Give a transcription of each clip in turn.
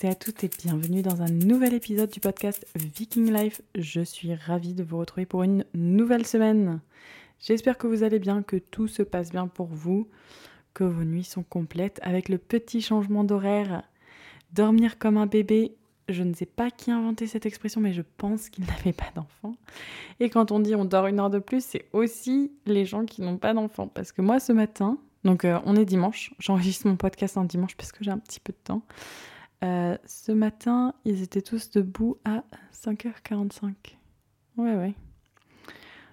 Tous à toutes et bienvenue dans un nouvel épisode du podcast Viking Life. Je suis ravie de vous retrouver pour une nouvelle semaine. J'espère que vous allez bien, que tout se passe bien pour vous, que vos nuits sont complètes avec le petit changement d'horaire. Dormir comme un bébé, je ne sais pas qui a inventé cette expression, mais je pense qu'il n'avait pas d'enfant. Et quand on dit on dort une heure de plus, c'est aussi les gens qui n'ont pas d'enfant. Parce que moi, ce matin, donc euh, on est dimanche, j'enregistre mon podcast un dimanche parce que j'ai un petit peu de temps. Euh, ce matin, ils étaient tous debout à 5h45. Ouais, ouais.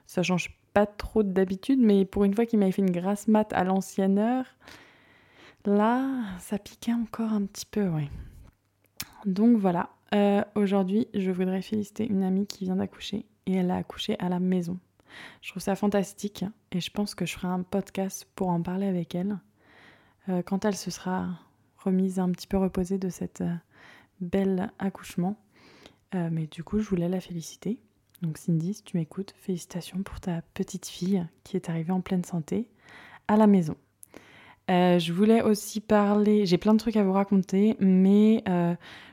Ça change pas trop d'habitude, mais pour une fois qu'il m'avait fait une grasse mat à l'ancienne heure, là, ça piquait encore un petit peu, ouais. Donc voilà, euh, aujourd'hui, je voudrais féliciter une amie qui vient d'accoucher et elle a accouché à la maison. Je trouve ça fantastique et je pense que je ferai un podcast pour en parler avec elle euh, quand elle se sera remise un petit peu reposée de cet euh, bel accouchement. Euh, mais du coup, je voulais la féliciter. Donc Cindy, si tu m'écoutes, félicitations pour ta petite fille qui est arrivée en pleine santé à la maison. Euh, je voulais aussi parler, j'ai plein de trucs à vous raconter, mais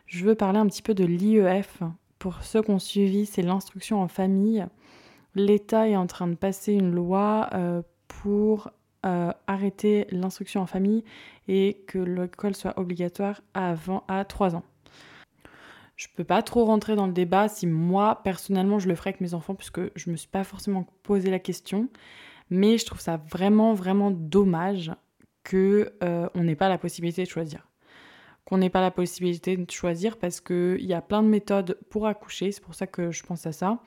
je veux parler un petit peu de l'IEF. Pour ceux qui ont suivi, c'est l'instruction en famille. L'État est en train de passer une loi pour euh, arrêter l'instruction en famille et que l'école soit obligatoire avant à 3 ans. Je peux pas trop rentrer dans le débat si moi personnellement je le ferais avec mes enfants puisque je me suis pas forcément posé la question, mais je trouve ça vraiment vraiment dommage que euh, on n'ait pas la possibilité de choisir. Qu'on n'ait pas la possibilité de choisir parce qu'il y a plein de méthodes pour accoucher, c'est pour ça que je pense à ça.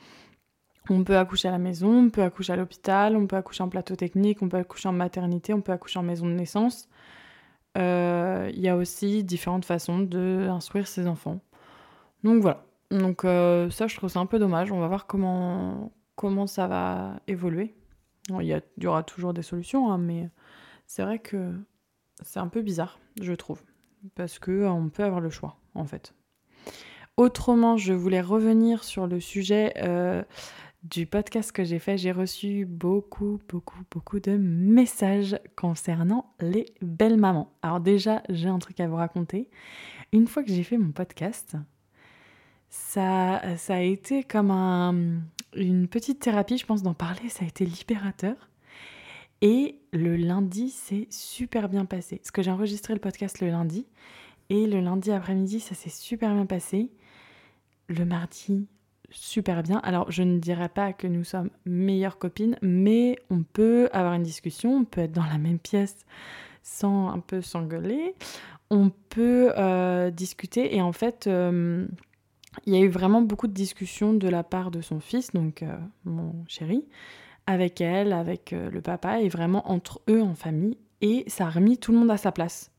On peut accoucher à la maison, on peut accoucher à l'hôpital, on peut accoucher en plateau technique, on peut accoucher en maternité, on peut accoucher en maison de naissance. Euh, il y a aussi différentes façon d'instruire ses enfants. Donc voilà. Donc euh, ça, je trouve ça un peu dommage. On va voir comment, comment ça va évoluer. il, y aura toujours des solutions, hein, mais c'est vrai que c'est un peu bizarre, je trouve. Parce qu'on euh, peut avoir le choix, en fait. Autrement, je voulais revenir sur le sujet du podcast que j'ai fait, j'ai reçu beaucoup, beaucoup, beaucoup de messages concernant les belles mamans. Alors déjà, j'ai un truc à vous raconter. Une fois que j'ai fait mon podcast, ça, ça a été comme une petite thérapie, je pense, d'en parler. Ça a été libérateur. Et le lundi, c'est super bien passé. Parce que j'ai enregistré le podcast le lundi. Et le lundi après-midi, ça s'est super bien passé. Le mardi, super bien. Alors, je ne dirais pas que nous sommes meilleures copines, mais on peut avoir une discussion, on peut être dans la même pièce sans un peu s'engueuler, on peut euh, discuter et en fait, euh, il y a eu vraiment beaucoup de discussions de la part de son fils, donc euh, mon chéri, avec elle, avec le papa et vraiment entre eux en famille et ça a remis tout le monde à sa place.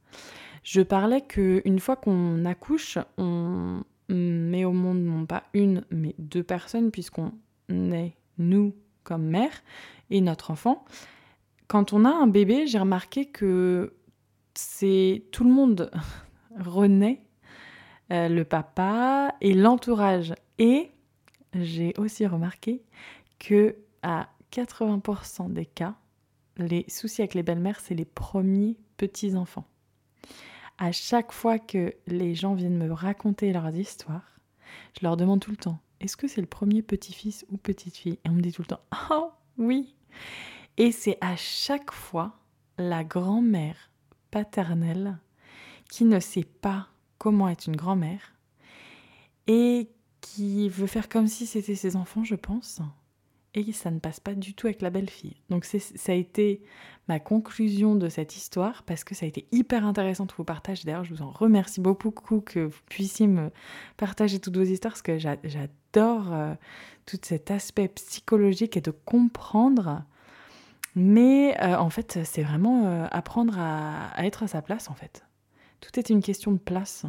Je parlais qu'une fois qu'on accouche, on, met au monde non pas une, mais deux personnes, puisqu'on est nous comme mère et notre enfant. Quand on a un bébé, j'ai remarqué que c'est tout le monde renaît, euh, le papa et l'entourage. Et j'ai aussi remarqué que à 80% des cas, les soucis avec les belles-mères, c'est les premiers petits-enfants à chaque fois que les gens viennent me raconter leurs histoires, je leur demande tout le temps est-ce que c'est le premier petit-fils ou petite-fille? Et on me dit tout le temps oh oui. Et c'est à chaque fois la grand-mère paternelle qui ne sait pas comment être une grand-mère et qui veut faire comme si c'était ses enfants, je pense, et ça ne passe pas du tout avec la belle-fille. Donc ça a été ma conclusion de cette histoire parce que ça a été hyper intéressant de vous partager. D'ailleurs, je vous en remercie beaucoup que vous puissiez me partager toutes vos histoires parce que j'adore euh, tout cet aspect psychologique et de comprendre. Mais euh, en fait, c'est vraiment euh, apprendre à, à être à sa place en fait. Tout est une question de place.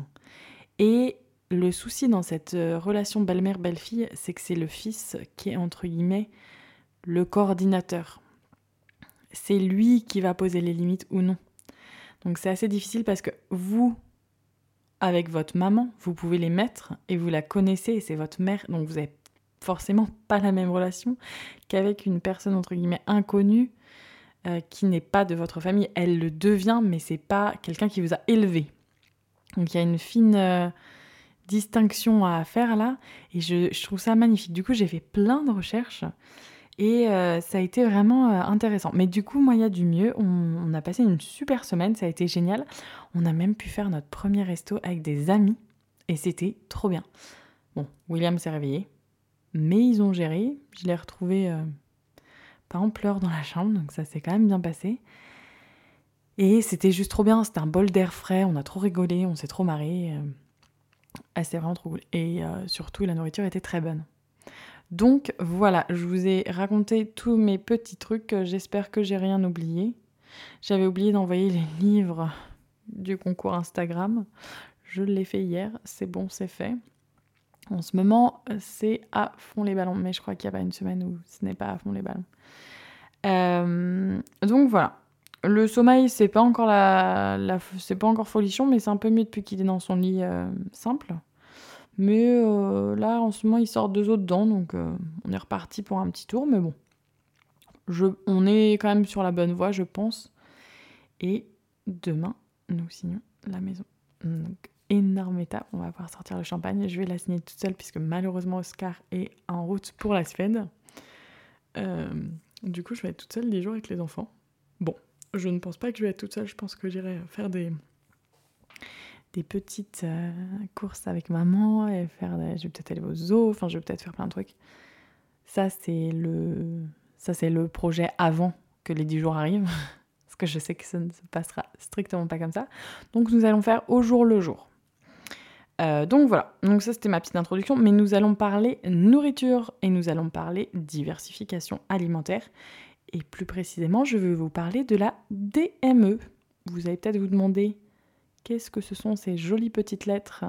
Et le souci dans cette euh, relation belle-mère-belle-fille, c'est que c'est le fils qui est entre guillemets le coordinateur. C'est lui qui va poser les limites ou non. Donc c'est assez difficile parce que vous, avec votre maman, vous pouvez les mettre et vous la connaissez et c'est votre mère, donc vous n'avez forcément pas la même relation qu'avec une personne entre guillemets inconnue euh, qui n'est pas de votre famille. Elle le devient, mais c'est pas quelqu'un qui vous a élevé. Donc il y a une fine euh, distinction à faire là, et je, trouve ça magnifique. Du coup, j'ai fait plein de recherches, et euh, ça a été vraiment euh, intéressant. Mais du coup, moi, il y a du mieux. On, a passé une super semaine, ça a été génial. On a même pu faire notre premier resto avec des amis, et c'était trop bien. Bon, William s'est réveillé, mais ils ont géré. Je l'ai retrouvé pas en pleurs dans la chambre, donc ça s'est quand même bien passé. Et c'était juste trop bien, c'était un bol d'air frais, on a trop rigolé, on s'est trop marré. C'était vraiment trop cool. Et euh, surtout, la nourriture était très bonne. Donc voilà, je vous ai raconté tous mes petits trucs, j'espère que j'ai rien oublié. J'avais oublié d'envoyer les livres du concours Instagram. Je l'ai fait hier, c'est bon, c'est fait. En ce moment, c'est à fond les ballons, mais je crois qu'il n'y a pas une semaine où ce n'est pas à fond les ballons. Euh, donc voilà, le sommeil, c'est pas encore la, c'est pas encore folichon, mais c'est un peu mieux depuis qu'il est dans son lit euh, simple. Mais euh, là, en ce moment, il sort deux autres dents, donc euh, on est reparti pour un petit tour. Mais bon, on est quand même sur la bonne voie, je pense. Et demain, nous signons la maison. Donc, énorme étape. On va pouvoir sortir le champagne. Je vais la signer toute seule, puisque malheureusement, Oscar est en route pour la Suède. du coup, je vais être toute seule des jours avec les enfants. Bon, je ne pense pas que je vais être toute seule. Je pense que j'irai faire des, petites euh, courses avec maman et faire je vais peut-être aller au zoo. Enfin, je vais peut-être faire plein de trucs. Ça, c'est le, le projet avant que les 10 jours arrivent. Parce que je sais que ça ne se passera strictement pas comme ça. Donc, nous allons faire au jour le jour. Euh, donc voilà, donc ça c'était ma petite introduction, mais nous allons parler nourriture et nous allons parler diversification alimentaire et plus précisément, je vais vous parler de la DME. Vous allez peut-être vous demander qu'est-ce que ce sont ces jolies petites lettres?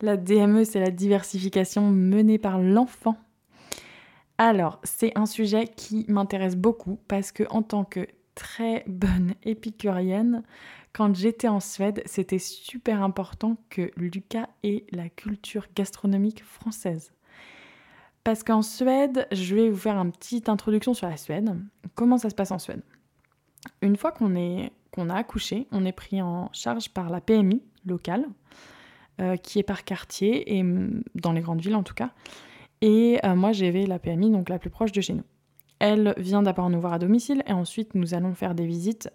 La DME, c'est la diversification menée par l'enfant. Alors, c'est un sujet qui m'intéresse beaucoup parce que en tant que très bonne épicurienne, quand j'étais en Suède, c'était super important que Lucas ait la culture gastronomique française. Parce qu'en Suède, je vais vous faire une petite introduction sur la Suède. Comment ça se passe en Suède? Une fois qu'on qu'on a accouché, on est pris en charge par la PMI locale, euh, qui est par quartier, et mm, dans les grandes villes en tout cas. Et euh, moi, j'ai la PMI, donc la plus proche de chez nous. Elle vient d'abord nous voir à domicile, et ensuite nous allons faire des visites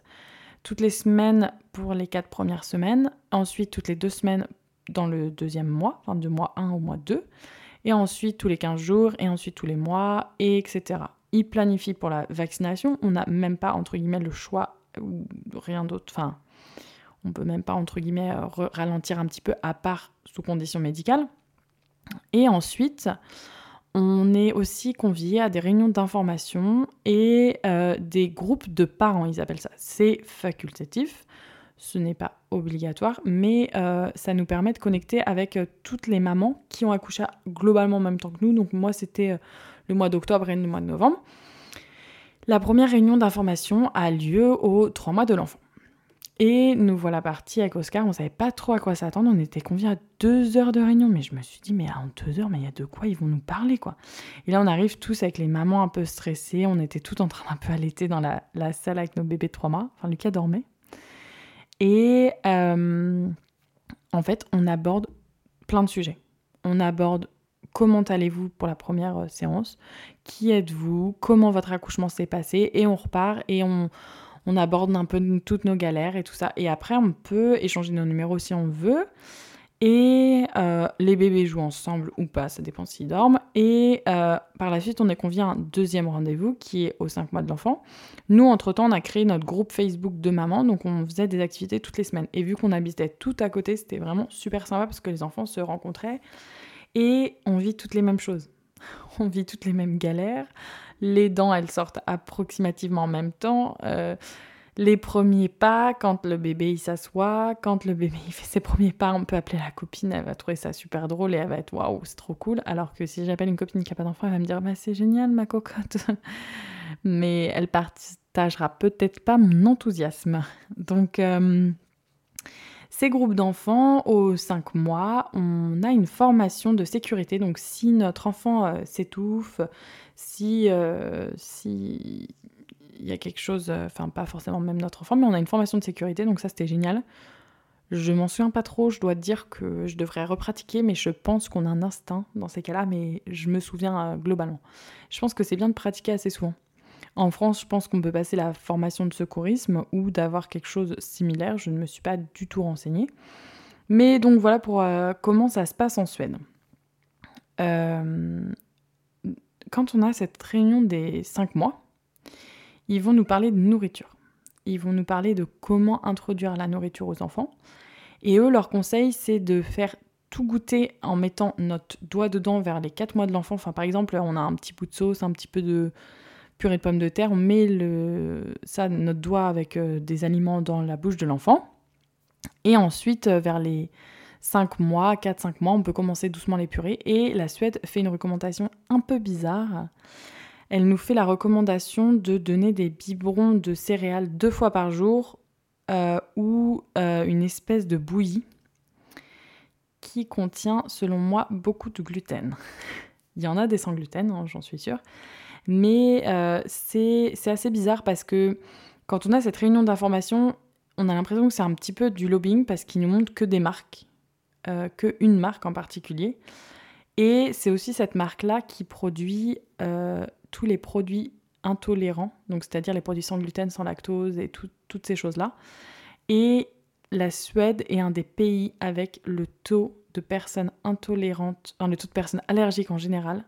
toutes les semaines pour les quatre premières semaines, ensuite toutes les deux semaines dans le deuxième mois, enfin de mois 1 au mois 2 et ensuite tous les 15 jours, et ensuite tous les mois, et etc. Il planifie pour la vaccination, on n'a même pas, entre guillemets, le choix ou rien d'autre. Enfin, on peut même pas, entre guillemets, ralentir un petit peu, à part sous conditions médicales. Et ensuite, on est aussi convié à des réunions d'information et euh, des groupes de parents, ils appellent ça. C'est facultatif ce n'est pas obligatoire, mais euh, ça nous permet de connecter avec euh, toutes les mamans qui ont accouché globalement en même temps que nous. Donc moi, c'était euh, le mois d'octobre et le mois de novembre. La première réunion d'information a lieu aux trois mois de l'enfant. Et nous voilà partis avec Oscar, on ne savait pas trop à quoi s'attendre, on était conviés à deux heures de réunion, mais je me suis dit, mais en deux heures, mais il y a de quoi? Ils vont nous parler, quoi. Et là, on arrive tous avec les mamans un peu stressées, on était tous en train d'un peu allaiter dans la, la salle avec nos bébés de trois mois, enfin Lucas dormait, et euh, en fait, on aborde plein de sujets. On aborde comment allez-vous pour la première euh, séance, qui êtes-vous, comment votre accouchement s'est passé, et on repart et on, on aborde un peu toutes nos galères et tout ça. Et après, on peut échanger nos numéros si on veut. Et euh, les bébés jouent ensemble ou pas, ça dépend s'ils dorment. Et euh, par la suite, on est convié à un deuxième rendez-vous qui est aux 5 mois de l'enfant. Nous, entre-temps, on a créé notre groupe Facebook de maman, donc on faisait des activités toutes les semaines. Et vu qu'on habitait tout à côté, c'était vraiment super sympa parce que les enfants se rencontraient et on vit toutes les mêmes choses. On vit toutes les mêmes galères. Les dents, elles sortent approximativement en même temps. Euh, les premiers pas, quand le bébé il s'assoit, quand le bébé il fait ses premiers pas, on peut appeler la copine, elle va trouver ça super drôle et elle va être waouh, c'est trop cool. Alors que si j'appelle une copine qui n'a pas d'enfant, elle va me dire bah, c'est génial ma cocotte. Mais elle partagera peut-être pas mon enthousiasme. Donc, euh, ces groupes d'enfants, aux 5 mois, on a une formation de sécurité. Donc, si notre enfant euh, s'étouffe, si, euh, si il y a quelque chose, euh, enfin pas forcément même notre enfant, mais on a une formation de sécurité, donc ça c'était génial. Je m'en souviens pas trop, je dois dire que je devrais repratiquer, mais je pense qu'on a un instinct dans ces cas-là, mais je me souviens euh, globalement. Je pense que c'est bien de pratiquer assez souvent. En France, je pense qu'on peut passer la formation de secourisme ou d'avoir quelque chose similaire. Je ne me suis pas du tout renseignée. Mais donc voilà pour euh, comment ça se passe en Suède. Quand on a cette réunion des cinq mois, ils vont nous parler de nourriture. Ils vont nous parler de comment introduire la nourriture aux enfants. Et eux, leur conseil, c'est de faire tout goûter en mettant notre doigt dedans vers les 4 mois de l'enfant. Par exemple, on a un petit bout de sauce, un petit peu de purée de pommes de terre, on met le, ça, notre doigt avec euh, des aliments dans la bouche de l'enfant. Et ensuite, euh, vers les 5 mois, 4-5 mois, on peut commencer doucement les purées. Et la Suède fait une recommandation un peu bizarre. Elle nous fait la recommandation de donner des biberons de céréales deux fois par jour euh, ou une espèce de bouillie qui contient, selon moi, beaucoup de gluten. Il y en a des sans gluten, hein, j'en suis sûre. Mais euh, c'est assez bizarre parce que quand on a cette réunion d'information, on a l'impression que c'est un petit peu du lobbying parce qu'ils nous montrent que des marques, euh, que une marque en particulier. Et c'est aussi cette marque-là qui produit euh, tous les produits intolérants, donc c'est-à-dire les produits sans gluten, sans lactose et toutes ces choses-là. Et la Suède est un des pays avec le taux de personnes intolérantes, le taux de personnes allergiques en général,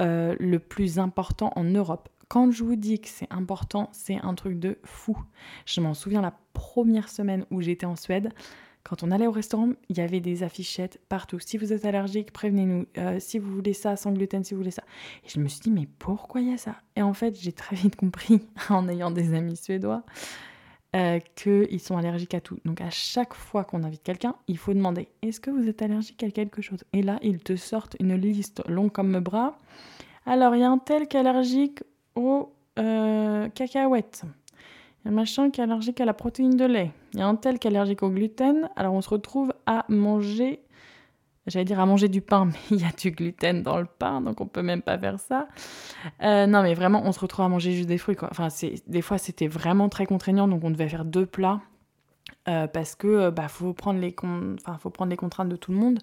euh, le plus important en Europe. Quand je vous dis que c'est important, c'est un truc de fou. Je m'en souviens la première semaine où j'étais en Suède. Quand on allait au restaurant, il y avait des affichettes partout. Si vous êtes allergique, prévenez-nous. Euh, si vous voulez ça, sans gluten, si vous voulez ça. Et je me suis dit, mais pourquoi il y a ça? Et en fait, j'ai très vite compris, en ayant des amis suédois, euh, qu'ils sont allergiques à tout. Donc à chaque fois qu'on invite quelqu'un, il faut demander est-ce que vous êtes allergique à quelque chose? Et là, ils te sortent une liste longue comme le bras. Alors, il y a un tel qui est allergique aux euh, cacahuètes. Il y a un machin qui est allergique à la protéine de lait. Il y a un tel qui est allergique au gluten. Alors, on se retrouve à manger J'allais dire à manger du pain, mais il y a du gluten dans le pain, donc on peut même pas faire ça. Euh, non, mais vraiment, on se retrouve à manger juste des fruits. Enfin, des fois, c'était vraiment très contraignant, donc on devait faire deux plats euh, parce que euh, bah faut prendre les enfin, faut prendre les contraintes de tout le monde.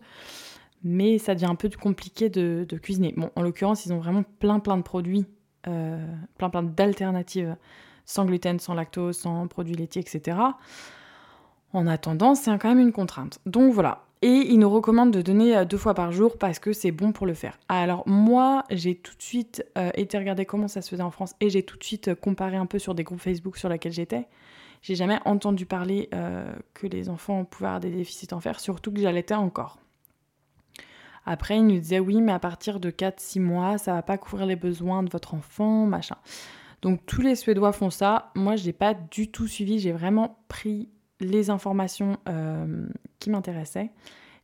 Mais ça devient un peu compliqué de, de cuisiner. Bon, en l'occurrence, ils ont vraiment plein plein de produits, plein plein d'alternatives sans gluten, sans lactose, sans produits laitiers, etc. En attendant, c'est quand même une contrainte. Donc voilà, et il nous recommande de donner euh, deux fois par jour parce que c'est bon pour le faire. Alors moi, j'ai tout de suite euh, été regarder comment ça se faisait en France et j'ai tout de suite euh, comparé un peu sur des groupes Facebook sur lesquels j'étais. J'ai jamais entendu parler que les enfants pouvaient avoir des déficits en fer, surtout que j'allaitais encore. Après, il nous disait oui, mais à partir de 4-6 mois, ça va pas couvrir les besoins de votre enfant, machin. Donc tous les Suédois font ça. Moi, je n'ai pas du tout suivi. J'ai vraiment pris les informations euh, qui m'intéressaient.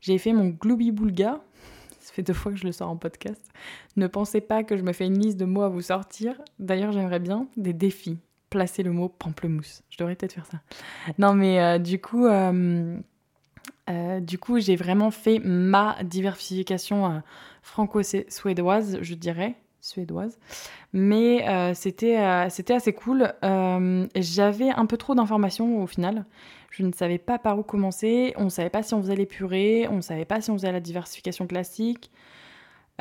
J'ai fait mon Glooby Boulga. Ça fait deux fois que je le sors en podcast. Ne pensez pas que je me fais une liste de mots à vous sortir. D'ailleurs, j'aimerais bien des défis. Placer le mot pamplemousse. Je devrais peut-être faire ça. Non, mais euh, du coup, euh, du coup, j'ai vraiment fait ma diversification franco-suédoise, je dirais suédoise. Mais c'était c'était assez cool. J'avais un peu trop d'informations au final. Je ne savais pas par où commencer. On ne savait pas si on faisait les purées. On ne savait pas si on faisait la diversification classique.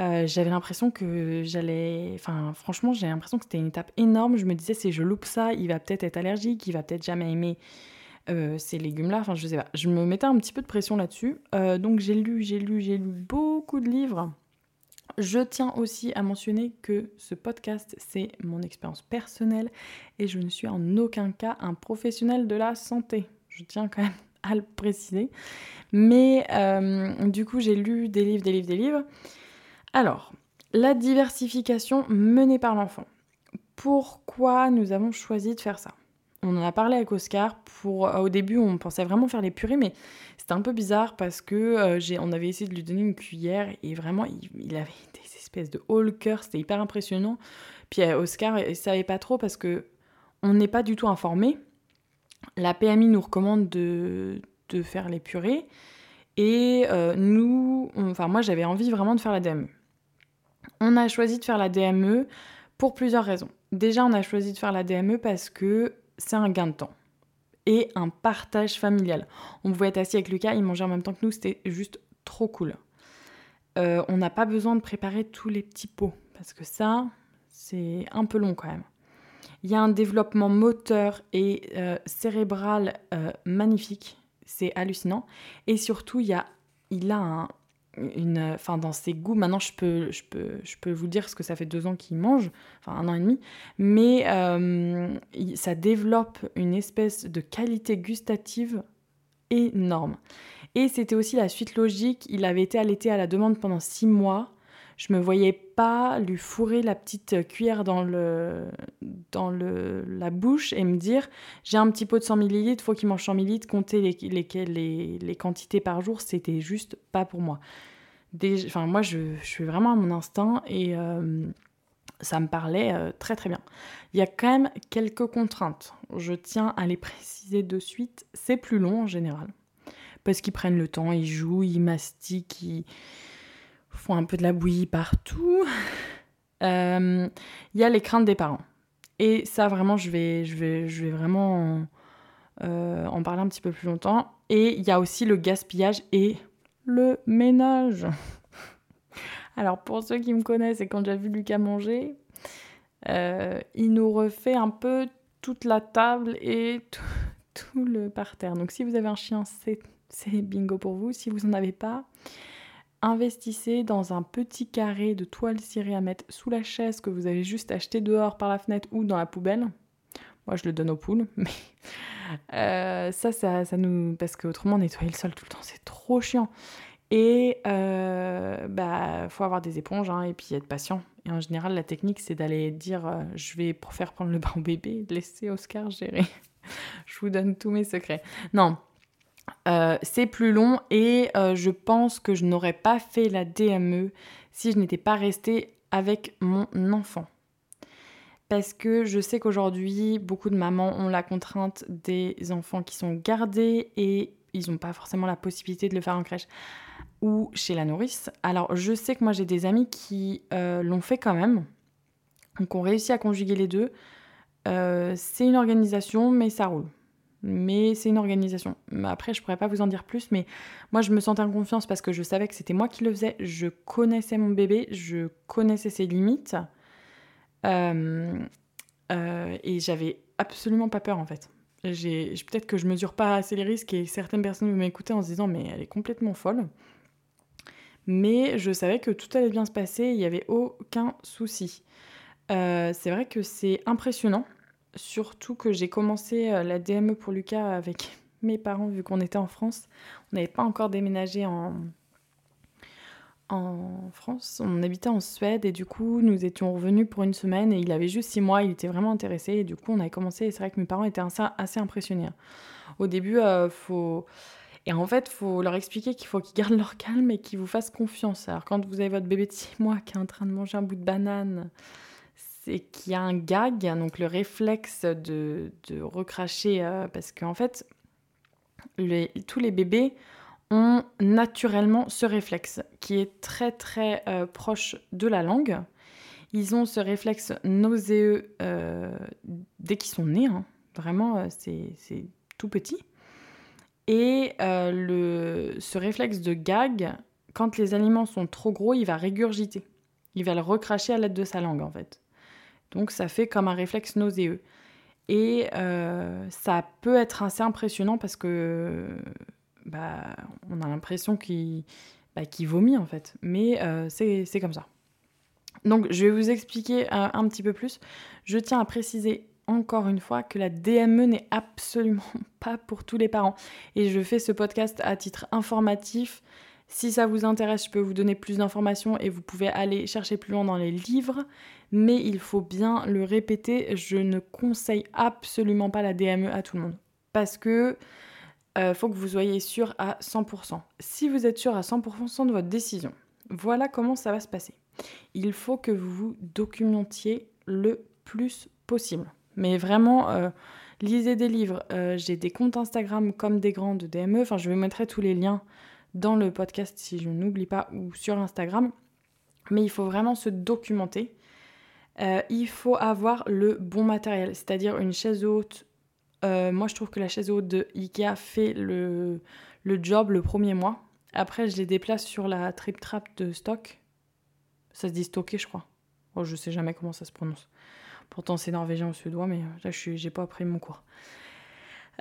Euh, j'avais l'impression que j'allais. Enfin, franchement, j'ai l'impression que c'était une étape énorme. Je me disais, si je loupe ça, il va peut-être être allergique, il va peut-être jamais aimer euh, ces légumes-là. Enfin, je sais pas. Je me mettais un petit peu de pression là-dessus. Euh, donc, j'ai lu, j'ai lu, j'ai lu beaucoup de livres. Je tiens aussi à mentionner que ce podcast, c'est mon expérience personnelle et je ne suis en aucun cas un professionnel de la santé je tiens quand même à le préciser. Mais euh, du coup, j'ai lu des livres, des livres, des livres. Alors, la diversification menée par l'enfant. Pourquoi nous avons choisi de faire ça? On en a parlé avec Oscar. Pour, euh, au début, on pensait vraiment faire les purées, mais c'était un peu bizarre parce que euh, on avait essayé de lui donner une cuillère et vraiment, il, avait des espèces de haut cœur. C'était hyper impressionnant. Puis Oscar, il savait pas trop parce que on n'est pas du tout informé. La PMI nous recommande de, faire les purées. Et euh, nous, enfin moi j'avais envie vraiment de faire la DME. On a choisi de faire la DME pour plusieurs raisons. Déjà on a choisi de faire la DME parce que c'est un gain de temps. et un partage familial. On pouvait être assis avec Lucas, il mangeait en même temps que nous, c'était juste trop cool. Euh, on n'a pas besoin de préparer tous les petits pots, parce que ça, c'est un peu long quand même. Il y a un développement moteur et euh, cérébral euh, magnifique, c'est hallucinant. Et surtout, il, y a, il a un, une, enfin dans ses goûts, maintenant je peux, je peux, je peux vous dire ce que ça fait deux ans qu'il mange, enfin un an et demi, mais euh, ça développe une espèce de qualité gustative énorme. Et c'était aussi la suite logique, il avait été allaité à la demande pendant six mois, je me voyais pas lui fourrer la petite cuillère dans, le, dans le, la bouche et me dire j'ai un petit pot de 100 ml, faut qu'il mange 100 ml, compter les, les, les, quantités par jour, c'était juste pas pour moi. enfin, moi, je, je, suis vraiment à mon instinct et euh, ça me parlait euh, très très bien. Il y a quand même quelques contraintes. Je tiens à les préciser de suite. C'est plus long en général. Parce qu'ils prennent le temps, ils jouent, ils mastiquent, ils font un peu de la bouillie partout. Euh, il y a les craintes des parents. Et ça, vraiment, je vais, je vais, je vais vraiment euh, en parler un petit peu plus longtemps. Et il y a aussi le gaspillage et le ménage. Alors, pour ceux qui me connaissent et quand j'ai vu Lucas manger, euh, il nous refait un peu toute la table et tout, tout le parterre. Donc, si vous avez un chien, c'est bingo pour vous. Si vous n'en avez pas, investissez dans un petit carré de toile cirée à mettre sous la chaise que vous avez juste acheté dehors par la fenêtre ou dans la poubelle. Moi, je le donne aux poules, mais euh, ça, ça, ça, nous... Parce qu'autrement, nettoyer le sol tout le temps, c'est trop chiant. Et euh, bah, faut avoir des éponges hein, et puis être patient. Et en général, la technique, c'est d'aller dire euh, je vais faire prendre le bain au bébé, laisser Oscar gérer. je vous donne tous mes secrets. Non, euh, c'est plus long et euh, je pense que je n'aurais pas fait la DME si je n'étais pas restée avec mon enfant. Parce que je sais qu'aujourd'hui, beaucoup de mamans ont la contrainte des enfants qui sont gardés et ils n'ont pas forcément la possibilité de le faire en crèche ou chez la nourrice. Alors je sais que moi j'ai des amis qui euh, l'ont fait quand même, donc ont réussi à conjuguer les deux. c'est une organisation, mais ça roule mais c'est une organisation. Après, je pourrais pas vous en dire plus, mais moi, je me sentais en confiance parce que je savais que c'était moi qui le faisais. Je connaissais mon bébé, je connaissais ses limites. Euh, euh, et j'avais absolument pas peur, en fait. Peut-être que je mesure pas assez les risques et certaines personnes vont m'écouter en se disant, mais elle est complètement folle. Mais je savais que tout allait bien se passer, il n'y avait aucun souci. Euh, c'est vrai que c'est impressionnant Surtout que j'ai commencé euh, la DME pour Lucas avec mes parents, vu qu'on était en France. On n'avait pas encore déménagé en, en France. On habitait en Suède et du coup, nous étions revenus pour une semaine et il avait juste six mois. Il était vraiment intéressé et du coup, on avait commencé. Et c'est vrai que mes parents étaient assez, impressionnés. Hein. Au début, euh, faut. Et en fait, faut leur expliquer qu'il faut qu'ils gardent leur calme et qu'ils vous fassent confiance. Alors, quand vous avez votre bébé de six mois qui est en train de manger un bout de banane, c'est qu'il y a un gag, donc le réflexe de, recracher, euh, parce qu'en fait, tous les bébés ont naturellement ce réflexe qui est très très euh, proche de la langue. Ils ont ce réflexe nauséeux euh, dès qu'ils sont nés, hein. vraiment c'est tout petit. Et ce réflexe de gag, quand les aliments sont trop gros, il va régurgiter. Il va le recracher à l'aide de sa langue en fait. Donc ça fait comme un réflexe nauséeux. Et euh, ça peut être assez impressionnant parce que bah, on a l'impression qu'il bah, vomit en fait. Mais euh, c'est comme ça. Donc je vais vous expliquer un, un, petit peu plus. Je tiens à préciser encore une fois que la DME n'est absolument pas pour tous les parents. Et je fais ce podcast à titre informatif. Si ça vous intéresse, je peux vous donner plus d'informations et vous pouvez aller chercher plus loin dans les livres. Mais il faut bien le répéter, je ne conseille absolument pas la DME à tout le monde. Parce que euh, faut que vous soyez sûr à 100%. Si vous êtes sûr à 100% de votre décision, voilà comment ça va se passer. Il faut que vous vous documentiez le plus possible. Mais vraiment, euh, lisez des livres. Euh, j'ai des comptes Instagram comme des grands de DME. Enfin, je vais mettre tous les liens dans le podcast si je n'oublie pas ou sur Instagram. Mais il faut vraiment se documenter. Euh, il faut avoir le bon matériel, c'est-à-dire une chaise haute euh, moi je trouve que la chaise haute de Ikea fait le, le job le premier mois. Après, je les déplace sur la trip trap de stock. Ça se dit stocké, je crois. Oh, je sais jamais comment ça se prononce. Pourtant, c'est norvégien ou suédois, mais là, je n'ai pas appris mon cours.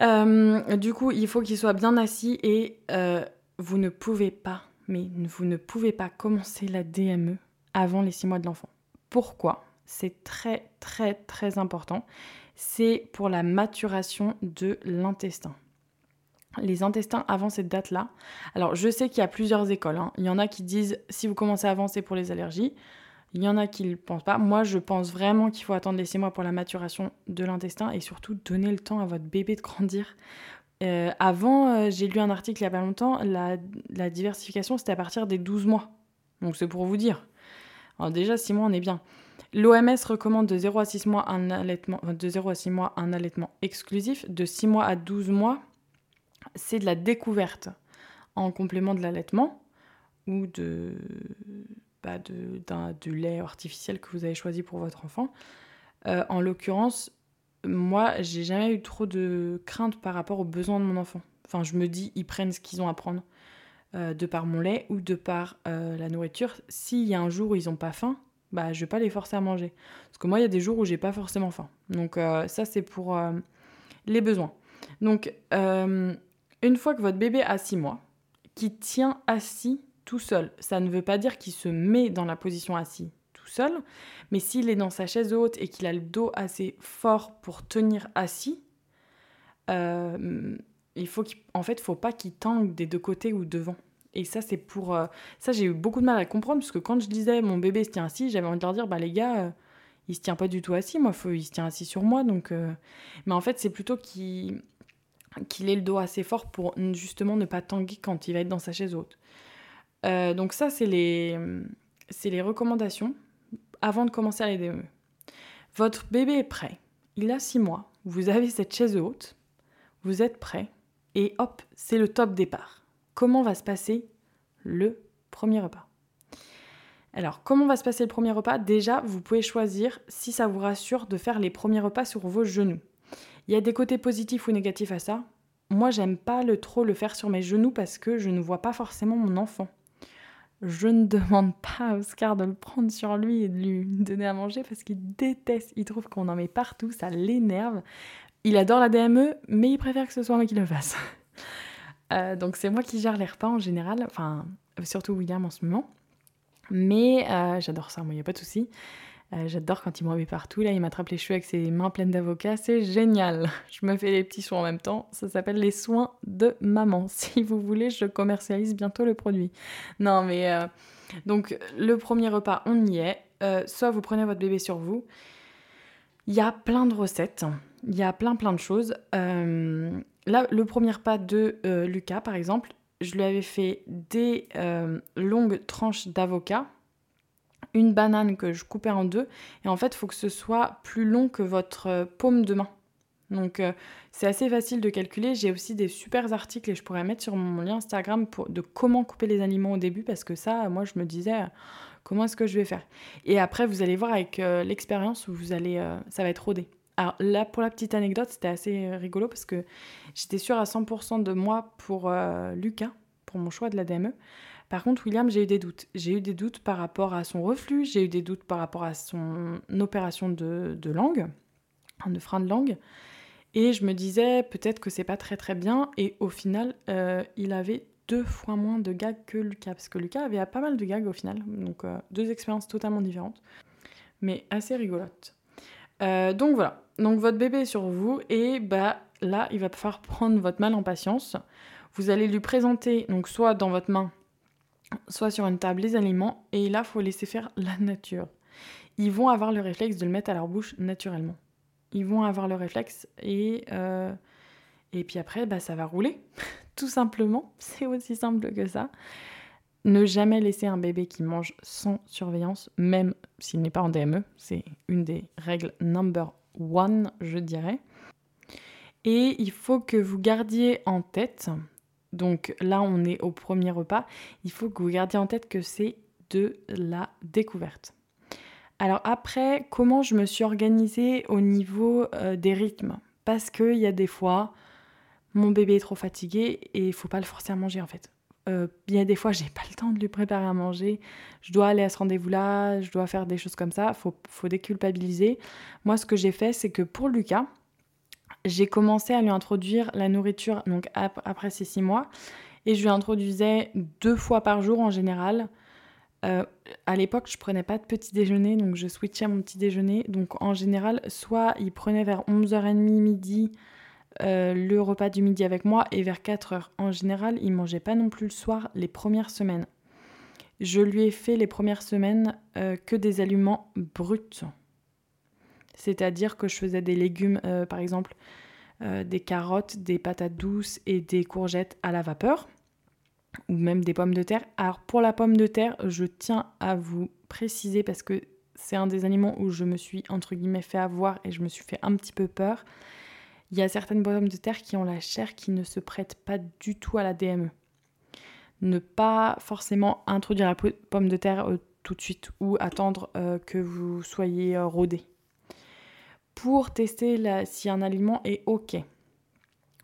Euh, du coup, il faut qu'il soit bien assis et euh, vous ne pouvez pas, mais vous ne pouvez pas commencer la DME avant les 6 mois de l'enfant. Pourquoi? C'est très, très, très important. C'est pour la maturation de l'intestin les intestins avant cette date-là. Alors, je sais qu'il y a plusieurs écoles. Hein. Il y en a qui disent si vous commencez avant, c'est pour les allergies. Il y en a qui ne le pensent pas. Moi, je pense vraiment qu'il faut attendre les 6 mois pour la maturation de l'intestin et surtout donner le temps à votre bébé de grandir. Euh, avant, euh, j'ai lu un article il n'y a pas longtemps, la, la diversification, c'était à partir des 12 mois. Donc, c'est pour vous dire. Alors, déjà, 6 mois, on est bien. L'OMS recommande de 0 à 6 mois un allaitement, de 0 à 6 mois un allaitement exclusif, de 6 mois à 12 mois c'est de la découverte en complément de l'allaitement ou de, bah de, lait artificiel que vous avez choisi pour votre enfant. Euh, en l'occurrence, moi, j'ai jamais eu trop de crainte par rapport aux besoins de mon enfant. Enfin, je me dis, ils prennent ce qu'ils ont à prendre euh, de par mon lait ou de par euh, la nourriture. S'il y a un jour où ils n'ont pas faim, bah, je vais pas les forcer à manger. Parce que moi, il y a des jours où j'ai pas forcément faim. Donc, ça, c'est pour les besoins. Donc, une fois que votre bébé a 6 mois, qui tient assis tout seul, ça ne veut pas dire qu'il se met dans la position assis tout seul, mais s'il est dans sa chaise haute et qu'il a le dos assez fort pour tenir assis, euh, il faut en fait, faut pas qu'il tangue des deux côtés ou devant. Et ça, c'est pour. Euh, ça, j'ai eu beaucoup de mal à comprendre, parce que quand je disais mon bébé se tient assis, j'avais envie de leur dire, bah les gars, euh, il se tient pas du tout assis, moi, il se tient assis sur moi. Donc, Mais en fait, c'est plutôt qu'il ait le dos assez fort pour justement ne pas tanguer quand il va être dans sa chaise haute. Euh, donc ça, c'est les, les recommandations avant de commencer à les. Votre bébé est prêt. Il a 6 mois. Vous avez cette chaise haute. Vous êtes prêt. Et hop, c'est le top départ. Comment va se passer le premier repas alors, comment va se passer le premier repas? Déjà, vous pouvez choisir, si ça vous rassure, de faire les premiers repas sur vos genoux. Il y a des côtés positifs ou négatifs à ça. Moi, j'aime pas le trop le faire sur mes genoux parce que je ne vois pas forcément mon enfant. Je ne demande pas à Oscar de le prendre sur lui et de lui donner à manger parce qu'il déteste, il trouve qu'on en met partout, ça l'énerve. Il adore la DME, mais il préfère que ce soit moi qui le fasse. Euh, donc c'est moi qui gère les repas en général, enfin surtout William en ce moment. Mais euh, j'adore ça, moi, il n'y a pas de souci. Euh, j'adore quand il me remet partout. Là, il m'attrape les cheveux avec ses mains pleines d'avocats. C'est génial. Je me fais les petits soins en même temps. Ça s'appelle les soins de maman. Si vous voulez, je commercialise bientôt le produit. Non, mais euh, donc le premier repas, on y est. Euh, soit vous prenez votre bébé sur vous. Il y a plein de recettes. Il y a plein plein de choses. Là, le premier repas de Lucas, par exemple, je lui avais fait des longues tranches d'avocat une banane que je coupais en deux. Et en fait, il faut que ce soit plus long que votre euh, paume de main. Donc euh, c'est assez facile de calculer. J'ai aussi des super articles et je pourrais mettre sur mon lien Instagram de comment couper les aliments au début parce que ça, moi je me disais comment est-ce que je vais faire? Et après vous allez voir avec euh, l'expérience où vous allez, ça va être rodé. Alors là pour la petite anecdote c'était assez rigolo parce que j'étais sûre à 100% de moi pour Lucas, pour mon choix de la DME. Par contre, William, j'ai eu des doutes. J'ai eu des doutes par rapport à son reflux, j'ai eu des doutes par rapport à son opération de, langue, de frein de langue. Et je me disais peut-être que c'est pas très très bien. Et au final, euh, il avait deux fois moins de gags que Lucas. Parce que Lucas avait pas mal de gags au final. Donc euh, deux expériences totalement différentes. Mais assez rigolotes. Euh, donc voilà. Donc votre bébé est sur vous. Et bah là, il va falloir prendre votre mal en patience. Vous allez lui présenter, donc soit dans votre main, soit sur une table les aliments, et là, faut laisser faire la nature. Ils vont avoir le réflexe de le mettre à leur bouche naturellement. Ils vont avoir le réflexe et, euh, et puis après, bah, ça va rouler, tout simplement. C'est aussi simple que ça. Ne jamais laisser un bébé qui mange sans surveillance, même s'il n'est pas en DME. C'est une des règles number one, je dirais. Et il faut que vous gardiez en tête donc là, on est au premier repas. Il faut que vous gardiez en tête que c'est de la découverte. Alors après, comment je me suis organisée au niveau euh, des rythmes? Parce qu'il y a des fois, mon bébé est trop fatigué et il faut pas le forcer à manger en fait. Euh, a des fois, j'ai pas le temps de lui préparer à manger. Je dois aller à ce rendez-vous-là, je dois faire des choses comme ça. Faut, faut déculpabiliser. Moi, ce que j'ai fait, c'est que pour Lucas, j'ai commencé à lui introduire la nourriture donc après ces six mois et je lui introduisais deux fois par jour en général. Euh, à l'époque, je prenais pas de petit déjeuner, donc je switchais mon petit déjeuner. Donc en général, soit il prenait vers 11h30 midi euh, le repas du midi avec moi et vers 4h. En général, il mangeait pas non plus le soir les premières semaines. Je lui ai fait les premières semaines euh, que des aliments bruts. C'est-à-dire que je faisais des légumes, euh, par exemple des carottes, des patates douces et des courgettes à la vapeur, ou même des pommes de terre. Alors pour la pomme de terre, je tiens à vous préciser parce que c'est un des aliments où je me suis entre guillemets fait avoir et je me suis fait un petit peu peur. Il y a certaines pommes de terre qui ont la chair qui ne se prête pas du tout à la DME. Ne pas forcément introduire la pomme de terre euh, tout de suite ou attendre euh, que vous soyez euh, rodé. Pour tester si un aliment est OK,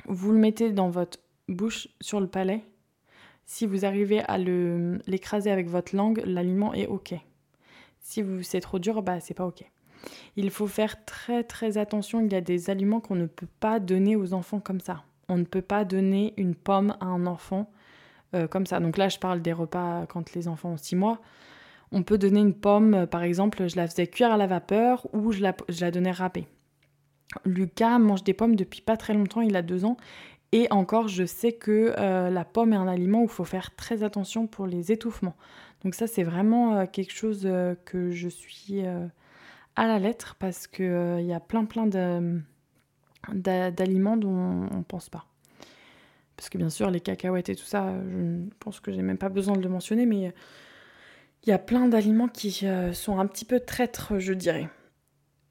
vous le mettez dans votre bouche sur le palais. Si vous arrivez à l'écraser avec votre langue, l'aliment est OK. Si c'est trop dur, bah c'est pas OK. Il faut faire très très attention, il y a des aliments qu'on ne peut pas donner aux enfants comme ça. On ne peut pas donner une pomme à un enfant euh, comme ça. Donc là, je parle des repas quand les enfants ont 6 mois. On peut donner une pomme, euh, par exemple, je la faisais cuire à la vapeur ou je la, donnais râpée. Lucas mange des pommes depuis pas très longtemps, il a 2 ans. Et encore, je sais que euh, la pomme est un aliment où il faut faire très attention pour les étouffements. Donc ça, c'est vraiment quelque chose que je suis à la lettre parce qu'il euh, y a plein plein d'aliments dont on pense pas. Parce que bien sûr, les cacahuètes et tout ça, je pense que j'ai même pas besoin de le mentionner, mais il y a plein d'aliments qui euh, sont un petit peu traîtres, je dirais.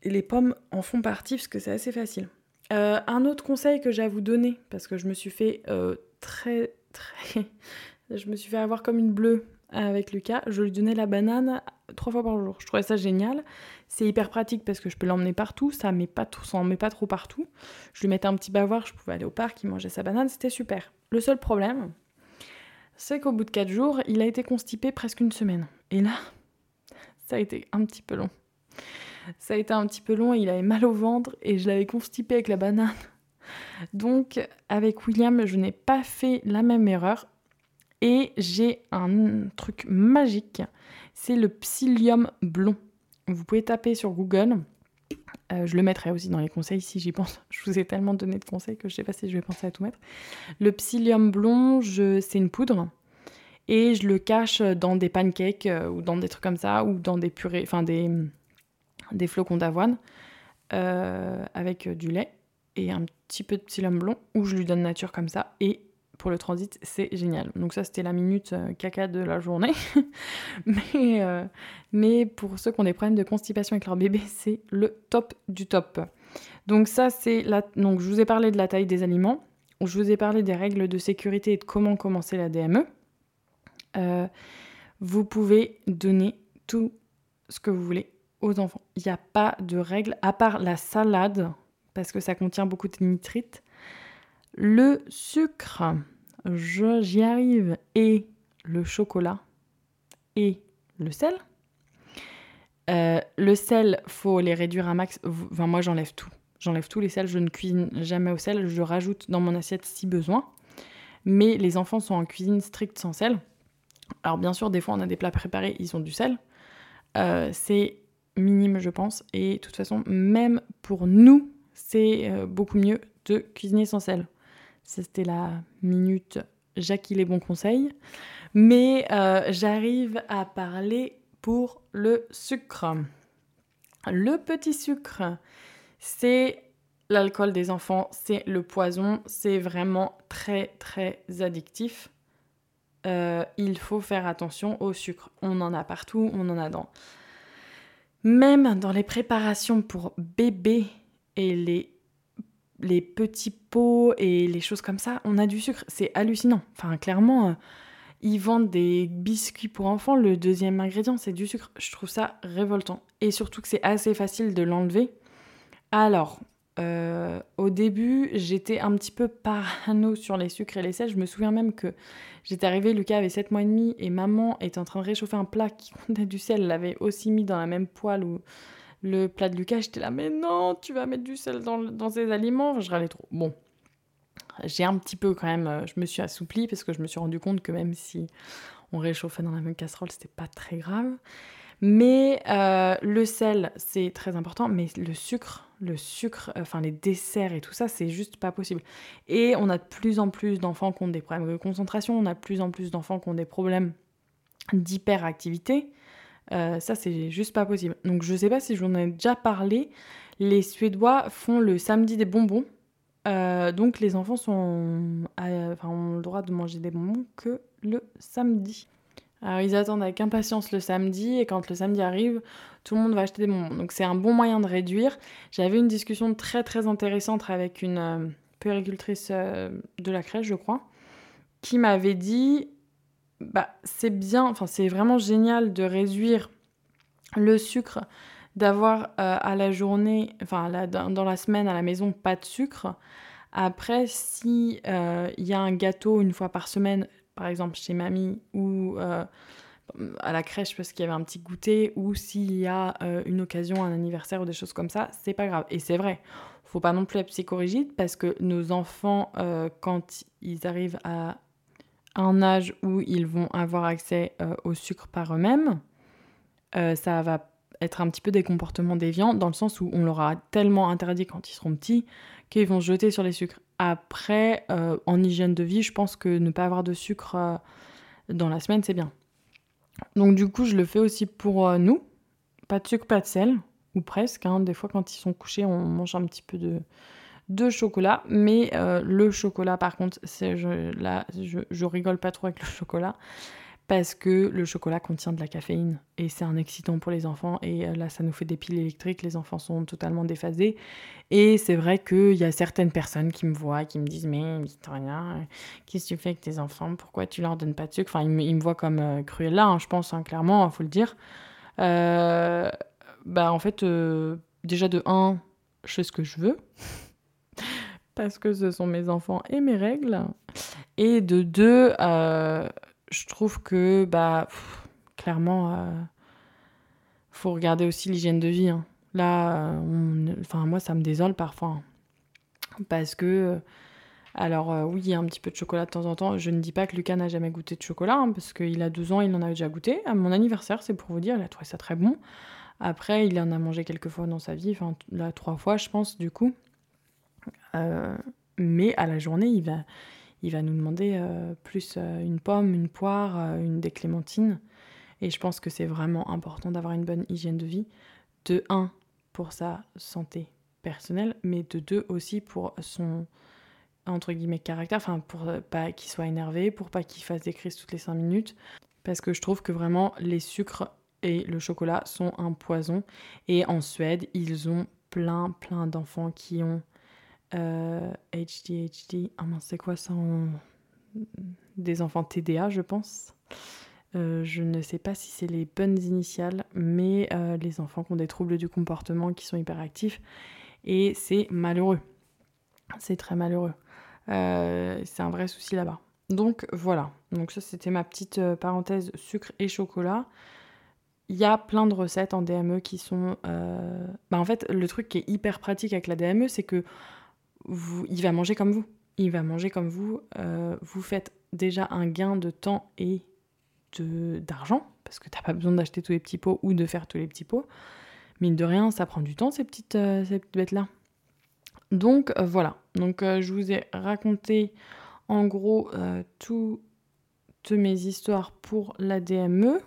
Et les pommes en font partie parce que c'est assez facile. Euh, un autre conseil que j'ai à vous donner, parce que je me suis fait très, très. je me suis fait avoir comme une bleue avec Lucas, je lui donnais la banane trois fois par jour. Je trouvais ça génial. C'est hyper pratique parce que je peux l'emmener partout, ça met pas tout, ça en met pas trop partout. Je lui mettais un petit bavoir, je pouvais aller au parc, il mangeait sa banane, c'était super. Le seul problème, c'est qu'au bout de quatre jours, il a été constipé presque une semaine. Et là, ça a été un petit peu long. Ça a été un petit peu long, il avait mal au ventre et je l'avais constipé avec la banane. Donc, avec William, je n'ai pas fait la même erreur. Et j'ai un truc magique, c'est le psyllium blond. Vous pouvez taper sur Google. Euh, je le mettrai aussi dans les conseils si j'y pense. Je vous ai tellement donné de conseils que je ne sais pas si je vais penser à tout mettre. Le psyllium blond, c'est une poudre. Et je le cache dans des pancakes euh, ou dans des trucs comme ça, ou dans des purées, enfin des, des flocons d'avoine euh, avec du lait et un petit peu de psyllium blond, ou je lui donne nature comme ça. Pour le transit, c'est génial. Donc ça, c'était la minute euh, caca de la journée. mais, euh, mais pour ceux qui ont des problèmes de constipation avec leur bébé, c'est le top du top. Donc ça, c'est la... Donc je vous ai parlé de la taille des aliments. Je vous ai parlé des règles de sécurité et de comment commencer la DME. Euh, vous pouvez donner tout ce que vous voulez aux enfants. Il n'y a pas de règles, à part la salade, parce que ça contient beaucoup de nitrites. Le sucre, j'y arrive, et le chocolat, et le sel. Euh, le sel, faut les réduire à max. Enfin, moi, j'enlève tout. J'enlève tous les sels. Je ne cuisine jamais au sel. Je rajoute dans mon assiette si besoin. Mais les enfants sont en cuisine stricte sans sel. Alors, bien sûr, des fois, on a des plats préparés, ils ont du sel. Euh, c'est minime, je pense. Et de toute façon, même pour nous, c'est euh, beaucoup mieux de cuisiner sans sel. C'était la minute Jackie les bons conseils. Mais euh, j'arrive à parler pour le sucre. Le petit sucre, c'est l'alcool des enfants, c'est le poison, c'est vraiment très très addictif. Euh, il faut faire attention au sucre. On en a partout, on en a dans. Même dans les préparations pour bébés et les les petits pots et les choses comme ça, on a du sucre. C'est hallucinant. Enfin, clairement, euh, ils vendent des biscuits pour enfants. Le deuxième ingrédient, c'est du sucre. Je trouve ça révoltant. Et surtout que c'est assez facile de l'enlever. Alors, Euh, au début, j'étais un petit peu parano sur les sucres et les sels. Je me souviens même que j'étais arrivée, Lucas avait 7 mois et demi, et maman était en train de réchauffer un plat qui contenait du sel. Elle l'avait aussi mis dans la même poêle le plat de Lucas. J'étais là, mais non, tu vas mettre du sel dans, dans ces aliments. Je râlais trop. Bon, j'ai un petit peu quand même, euh, je me suis assouplie parce que je me suis rendu compte que même si on réchauffait dans la même casserole, c'était pas très grave. Mais euh, le sel, c'est très important, mais le sucre, le sucre, enfin les desserts et tout ça, c'est juste pas possible. Et on a de plus en plus d'enfants qui ont des problèmes de concentration, on a de plus en plus d'enfants qui ont des problèmes d'hyperactivité. Euh, ça, c'est juste pas possible. Donc, je sais pas si je vous en ai déjà parlé. Les Suédois font le samedi des bonbons. Euh, donc, les enfants sont, ont le droit de manger des bonbons que le samedi. Alors ils attendent avec impatience le samedi et quand le samedi arrive, tout le monde va acheter des bonbons. Donc c'est un bon moyen de réduire. J'avais une discussion très très intéressante avec une euh, puéricultrice euh, de la crèche, je crois, qui m'avait dit bah c'est bien, enfin c'est vraiment génial de réduire le sucre, d'avoir euh, à la journée, enfin dans la semaine à la maison pas de sucre. Après, si il y a un gâteau une fois par semaine, par exemple chez mamie ou euh, à la crèche parce qu'il y avait un petit goûter ou s'il y a euh, une occasion, un anniversaire ou des choses comme ça, c'est pas grave. Et c'est vrai, faut pas non plus être psychorigide parce que nos enfants, euh, quand ils arrivent à un âge où ils vont avoir accès au sucre par eux-mêmes, ça va être un petit peu des comportements déviants dans le sens où on leur a tellement interdit quand ils seront petits qu'ils vont jeter sur les sucres. Après, euh, en hygiène de vie, je pense que ne pas avoir de sucre euh, dans la semaine, c'est bien. Donc du coup, je le fais aussi pour euh, nous. Pas de sucre, pas de sel, ou presque. Hein. Des fois, quand ils sont couchés, on mange un petit peu de, de chocolat. Mais le chocolat, par contre, je, là, je, rigole pas trop avec le chocolat parce que le chocolat contient de la caféine et c'est un excitant pour les enfants et euh, là ça nous fait des piles électriques, les enfants sont totalement déphasés et c'est vrai qu'il y a certaines personnes qui me voient, qui me disent mais Victoria, qu'est-ce que tu fais avec tes enfants, pourquoi tu leur donnes pas de sucre, enfin ils me, voient comme euh, Cruella hein, je pense hein, clairement, il faut le dire. Euh, bah en fait déjà de 1, je fais ce que je veux parce que ce sont mes enfants et mes règles et de 2 je trouve que, bah, clairement, euh, faut regarder aussi l'hygiène de vie. Hein. Là, euh, enfin, moi, ça me désole parfois. Hein. Parce que, euh, alors, oui, il y a un petit peu de chocolat de temps en temps. Je ne dis pas que Lucas n'a jamais goûté de chocolat, hein, parce qu'il a deux ans, il en avait déjà goûté. À mon anniversaire, c'est pour vous dire, il a trouvé ça très bon. Après, il en a mangé quelques fois dans sa vie, enfin, là, trois fois, je pense, du coup. Mais à la journée, il va il va nous demander euh, plus euh, une pomme, une poire, euh, une des clémentines. Et je pense que c'est vraiment important d'avoir une bonne hygiène de vie. De un, pour sa santé personnelle, mais de deux aussi pour son entre guillemets caractère, enfin pour pas qu'il soit énervé, pour pas qu'il fasse des crises toutes les cinq minutes, parce que je trouve que vraiment les sucres et le chocolat sont un poison. Et en Suède, ils ont plein plein d'enfants qui ont euh, HDHD, ah c'est quoi ça Des enfants TDA, je pense. Euh, je ne sais pas si c'est les bonnes initiales, mais euh, les enfants qui ont des troubles du comportement, qui sont hyperactifs. Et c'est malheureux. C'est très malheureux. c'est un vrai souci là-bas. Donc voilà. Donc ça, c'était ma petite parenthèse sucre et chocolat. Il y a plein de recettes en DME qui sont... Bah en fait, le truc qui est hyper pratique avec la DME, c'est que il va manger comme vous. Il va manger comme vous. Euh, vous faites déjà un gain de temps et d'argent, parce que tu n'as pas besoin d'acheter tous les petits pots ou de faire tous les petits pots. Mine de rien, ça prend du temps, ces petites, euh, ces petites bêtes-là. Donc euh, voilà. Donc je vous ai raconté en gros toutes mes histoires pour la DME.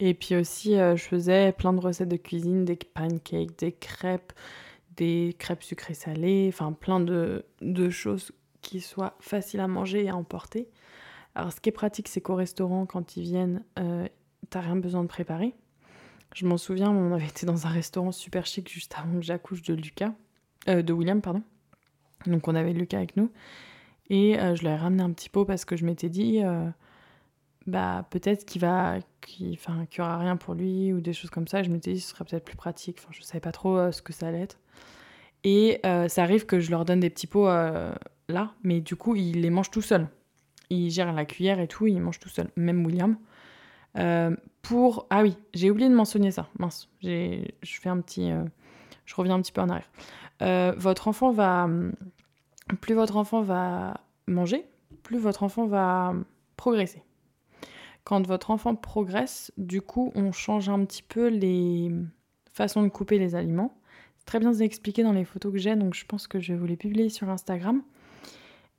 Et puis aussi, je faisais plein de recettes de cuisine, des pancakes, des crêpes, des crêpes sucrées salées, enfin plein de, choses qui soient faciles à manger et à emporter. Alors ce qui est pratique, c'est qu'au restaurant, quand ils viennent, euh, t'as rien besoin de préparer. Je m'en souviens, on avait été dans un restaurant super chic juste avant que j'accouche de Lucas, euh, de William, pardon. Donc on avait Lucas avec nous. Et euh, je lui ai ramené un petit pot parce que je m'étais dit, bah peut-être qu'il va qu'il enfin y aura rien pour lui ou des choses comme ça je m'étais dit ce serait peut-être plus pratique enfin je savais pas trop euh, ce que ça allait être Et ça arrive que je leur donne des petits pots là, mais du coup, ils les mangent tout seuls. Ils gèrent la cuillère et tout, ils mangent tout seuls. Même William. pour... Ah oui, j'ai oublié de mentionner ça. Mince, je fais un petit... Je reviens un petit peu en arrière. votre enfant va... Plus votre enfant va manger, plus votre enfant va progresser. Quand votre enfant progresse, du coup, on change un petit peu les façons de couper les aliments. C'est très bien expliqué dans les photos que j'ai, donc je pense que je vais vous les publier sur Instagram.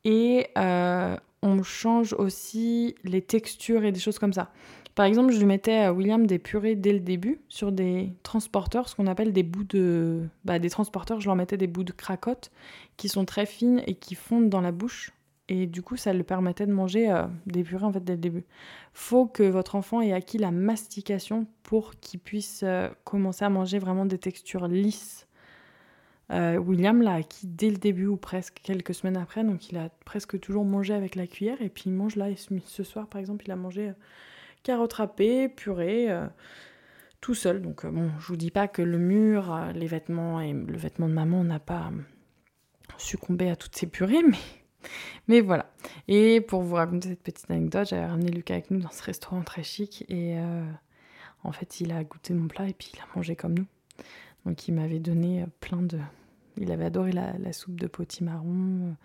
Et euh, on change aussi les textures et des choses comme ça. Par exemple, je mettais à William des purées dès le début sur des transporteurs, ce qu'on appelle des bouts de. Bah, des transporteurs, je leur mettais des bouts de cracotte qui sont très fines et qui fondent dans la bouche. Et du coup, ça lui permettait de manger euh, des purées en fait dès le début. Faut que votre enfant ait acquis la mastication pour qu'il puisse euh, commencer à manger vraiment des textures lisses. Euh, William l'a acquis dès le début ou presque quelques semaines après, donc il a presque toujours mangé avec la cuillère. Et puis il mange là, ce soir par exemple, il a mangé carottes râpées, purée, euh, tout seul. Donc euh, bon, je vous dis pas que le mur, euh, les vêtements et le vêtement de maman n'a pas succombé à toutes ces purées, mais, mais voilà. Et pour vous raconter cette petite anecdote, j'avais ramené Lucas avec nous dans ce restaurant très chic et en fait, il a goûté mon plat et puis il a mangé comme nous. Donc il m'avait donné plein de... Il avait adoré la, la soupe de potimarron.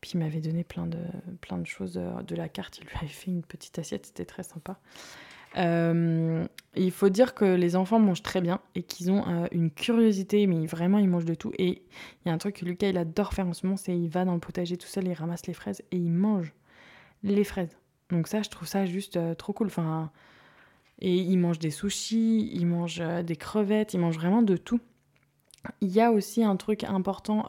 Puis il m'avait donné plein de, plein de choses de la carte. Il lui avait fait une petite assiette, c'était très sympa. Euh, il faut dire que les enfants mangent très bien et qu'ils ont euh, une curiosité, mais vraiment ils mangent de tout. Et il y a un truc que Lucas il adore faire en ce moment, c'est il va dans le potager tout seul, il ramasse les fraises et il mange les fraises. Donc ça, je trouve ça juste euh, trop cool. Enfin, et il mange des sushis, il mange des crevettes, il mange vraiment de tout. Il y a aussi un truc important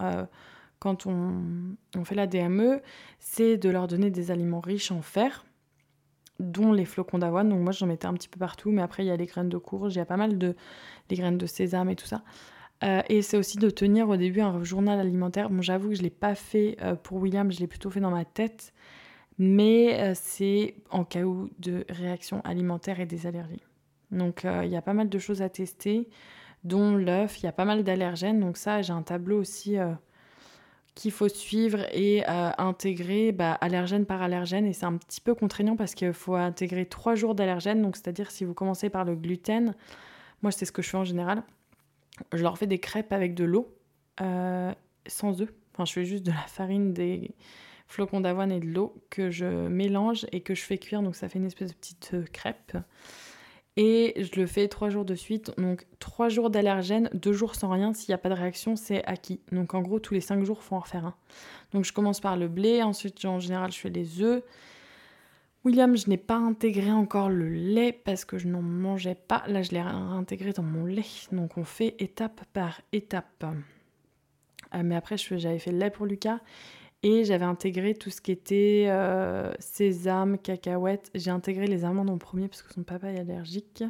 quand on, fait la DME, c'est de leur donner des aliments riches en fer, dont les flocons d'avoine. Donc moi j'en mettais un petit peu partout, mais après il y a les graines de courge, il y a pas mal de les graines de sésame et tout ça. Euh, et c'est aussi de tenir au début un journal alimentaire. Bon, j'avoue que je l'ai pas fait euh, pour William, je l'ai plutôt fait dans ma tête. Mais euh, c'est en cas où de réaction alimentaire et des allergies. Donc il y a pas mal de choses à tester, dont l'œuf, il y a pas mal d'allergènes. Donc ça, j'ai un tableau aussi qu'il faut suivre et euh, intégrer bah, allergène par allergène. Et c'est un petit peu contraignant parce qu'il faut intégrer trois jours d'allergène. Donc, c'est-à-dire si vous commencez par le gluten, moi, c'est ce que je fais en général. Je leur fais des crêpes avec de l'eau, euh, sans œufs. Enfin, je fais juste de la farine, des flocons d'avoine et de l'eau que je mélange et que je fais cuire. Donc, ça fait une espèce de petite euh, crêpe et je le fais trois jours de suite. Donc trois jours d'allergène, deux jours sans rien. S'il n'y a pas de réaction, c'est acquis. Donc en gros, tous les cinq jours, il faut en refaire un. Donc je commence par le blé, ensuite en général, je fais les œufs. William, je n'ai pas intégré encore le lait parce que je n'en mangeais pas. Là, je l'ai intégré dans mon lait. Donc on fait étape par étape. Euh, mais après, j'avais fait le lait pour Lucas et j'avais intégré tout ce qui était euh, sésame, cacahuètes. J'ai intégré les amandes en premier parce que son papa est allergique.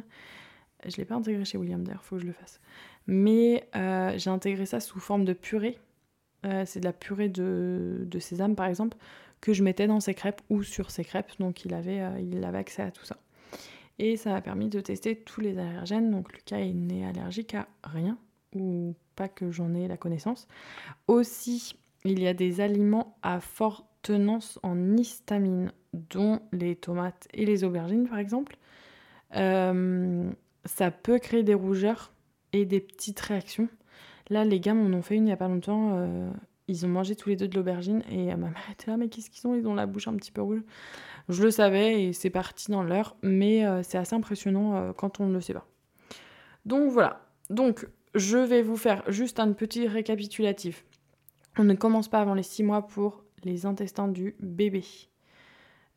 Je ne l'ai pas intégré chez William d'ailleurs, il faut que je le fasse. Mais euh, j'ai intégré ça sous forme de purée. Euh, c'est de la purée de, de, sésame par exemple, que je mettais dans ses crêpes ou sur ses crêpes. Donc il avait, il avait accès à tout ça. Et ça m'a permis de tester tous les allergènes. Donc Lucas il n'est allergique à rien, ou pas que j'en ai la connaissance. Aussi, il y a des aliments à forte tenance en histamine, dont les tomates et les aubergines par exemple. Euh, ça peut créer des rougeurs et des petites réactions. Là, les gars m'en ont fait une il n'y a pas longtemps. Euh, ils ont mangé tous les deux de l'aubergine et ma mère était là, mais qu'est-ce qu'ils ont? Ils ont la bouche un petit peu rouge. Je le savais et c'est parti dans l'heure, mais euh, c'est assez impressionnant quand on ne le sait pas. Donc voilà. Donc je vais vous faire juste un petit récapitulatif. On ne commence pas avant les 6 mois pour les intestins du bébé.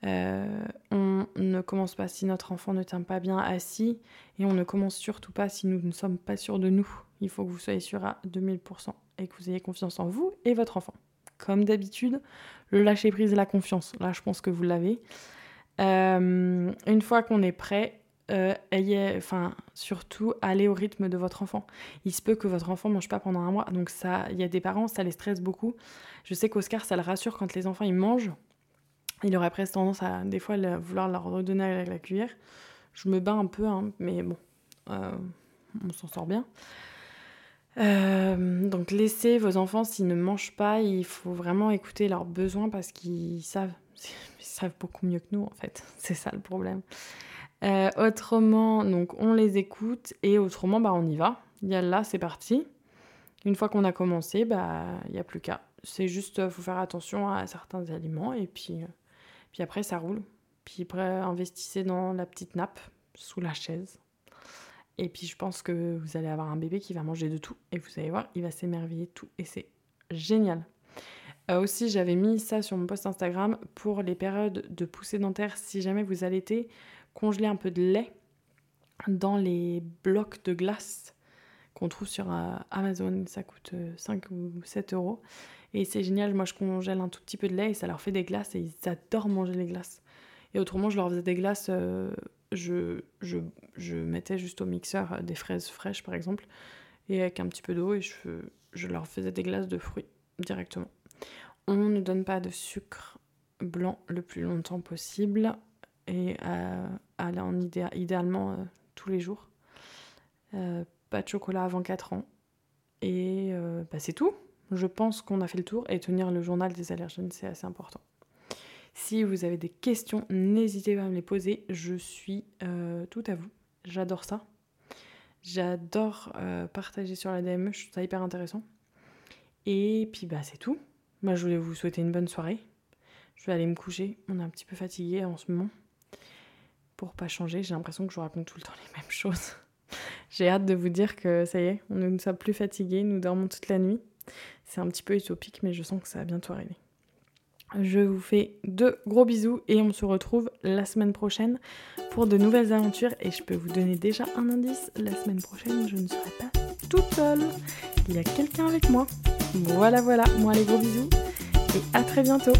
Euh, on ne commence pas si notre enfant ne tient pas bien assis et on ne commence surtout pas si nous ne sommes pas sûrs de nous. Il faut que vous soyez sûr à 2000% et que vous ayez confiance en vous et votre enfant. Comme d'habitude, le lâcher prise et la confiance. Là, je pense que vous l'avez. Euh, une fois qu'on est prêt, euh, ayez, enfin, surtout, allez au rythme de votre enfant. Il se peut que votre enfant mange pas pendant un mois, donc ça, il y a des parents, ça les stresse beaucoup. Je sais qu'Oscar, ça le rassure quand les enfants ils mangent. Il aurait presque tendance à des fois vouloir leur redonner avec la cuillère. Je me bats un peu, hein, mais bon, euh, on s'en sort bien. Euh, donc laissez vos enfants s'ils ne mangent pas, il faut vraiment écouter leurs besoins parce qu'ils savent, ils savent beaucoup mieux que nous en fait. C'est ça le problème. Euh, autrement, donc on les écoute et autrement, bah on y va. Là, c'est parti. Une fois qu'on a commencé, bah il n'y a plus qu'à. C'est juste, faut faire attention à certains aliments et puis, puis après ça roule. Puis après, investissez dans la petite nappe sous la chaise. Et puis je pense que vous allez avoir un bébé qui va manger de tout. Et vous allez voir, il va s'émerveiller tout. Et c'est génial. Euh, aussi, j'avais mis ça sur mon post Instagram pour les périodes de poussée dentaire. Si jamais vous allaitez, congeler un peu de lait dans les blocs de glace qu'on trouve sur euh, Amazon. Ça coûte 5 euh, ou 7 euros. Et c'est génial. Moi, je congèle un tout petit peu de lait et ça leur fait des glaces et ils adorent manger les glaces. Et autrement, je leur faisais des glaces je, je, mettais juste au mixeur euh, des fraises fraîches par exemple, et avec un petit peu d'eau, et je, je leur faisais des glaces de fruits directement. On ne donne pas de sucre blanc le plus longtemps possible, et à, en idéalement euh, tous les jours. Euh, pas de chocolat avant 4 ans. Et bah, c'est tout. Je pense qu'on a fait le tour, et tenir le journal des allergènes, c'est assez important. Si vous avez des questions, n'hésitez pas à me les poser. Je suis euh, tout à vous. J'adore ça. J'adore euh, partager sur la DME. Je trouve ça hyper intéressant. Et puis bah c'est tout. Moi je voulais vous souhaiter une bonne soirée. Je vais aller me coucher. On est un petit peu fatigué en ce moment. Pour pas changer, j'ai l'impression que je vous raconte tout le temps les mêmes choses. j'ai hâte de vous dire que ça y est, on ne sommes plus fatigués, nous dormons toute la nuit. C'est un petit peu utopique, mais je sens que ça va bientôt arriver. Je vous fais de gros bisous et on se retrouve la semaine prochaine pour de nouvelles aventures. Et je peux vous donner déjà un indice, la semaine prochaine je ne serai pas toute seule. Il y a quelqu'un avec moi. Voilà voilà, moi les gros bisous et à très bientôt.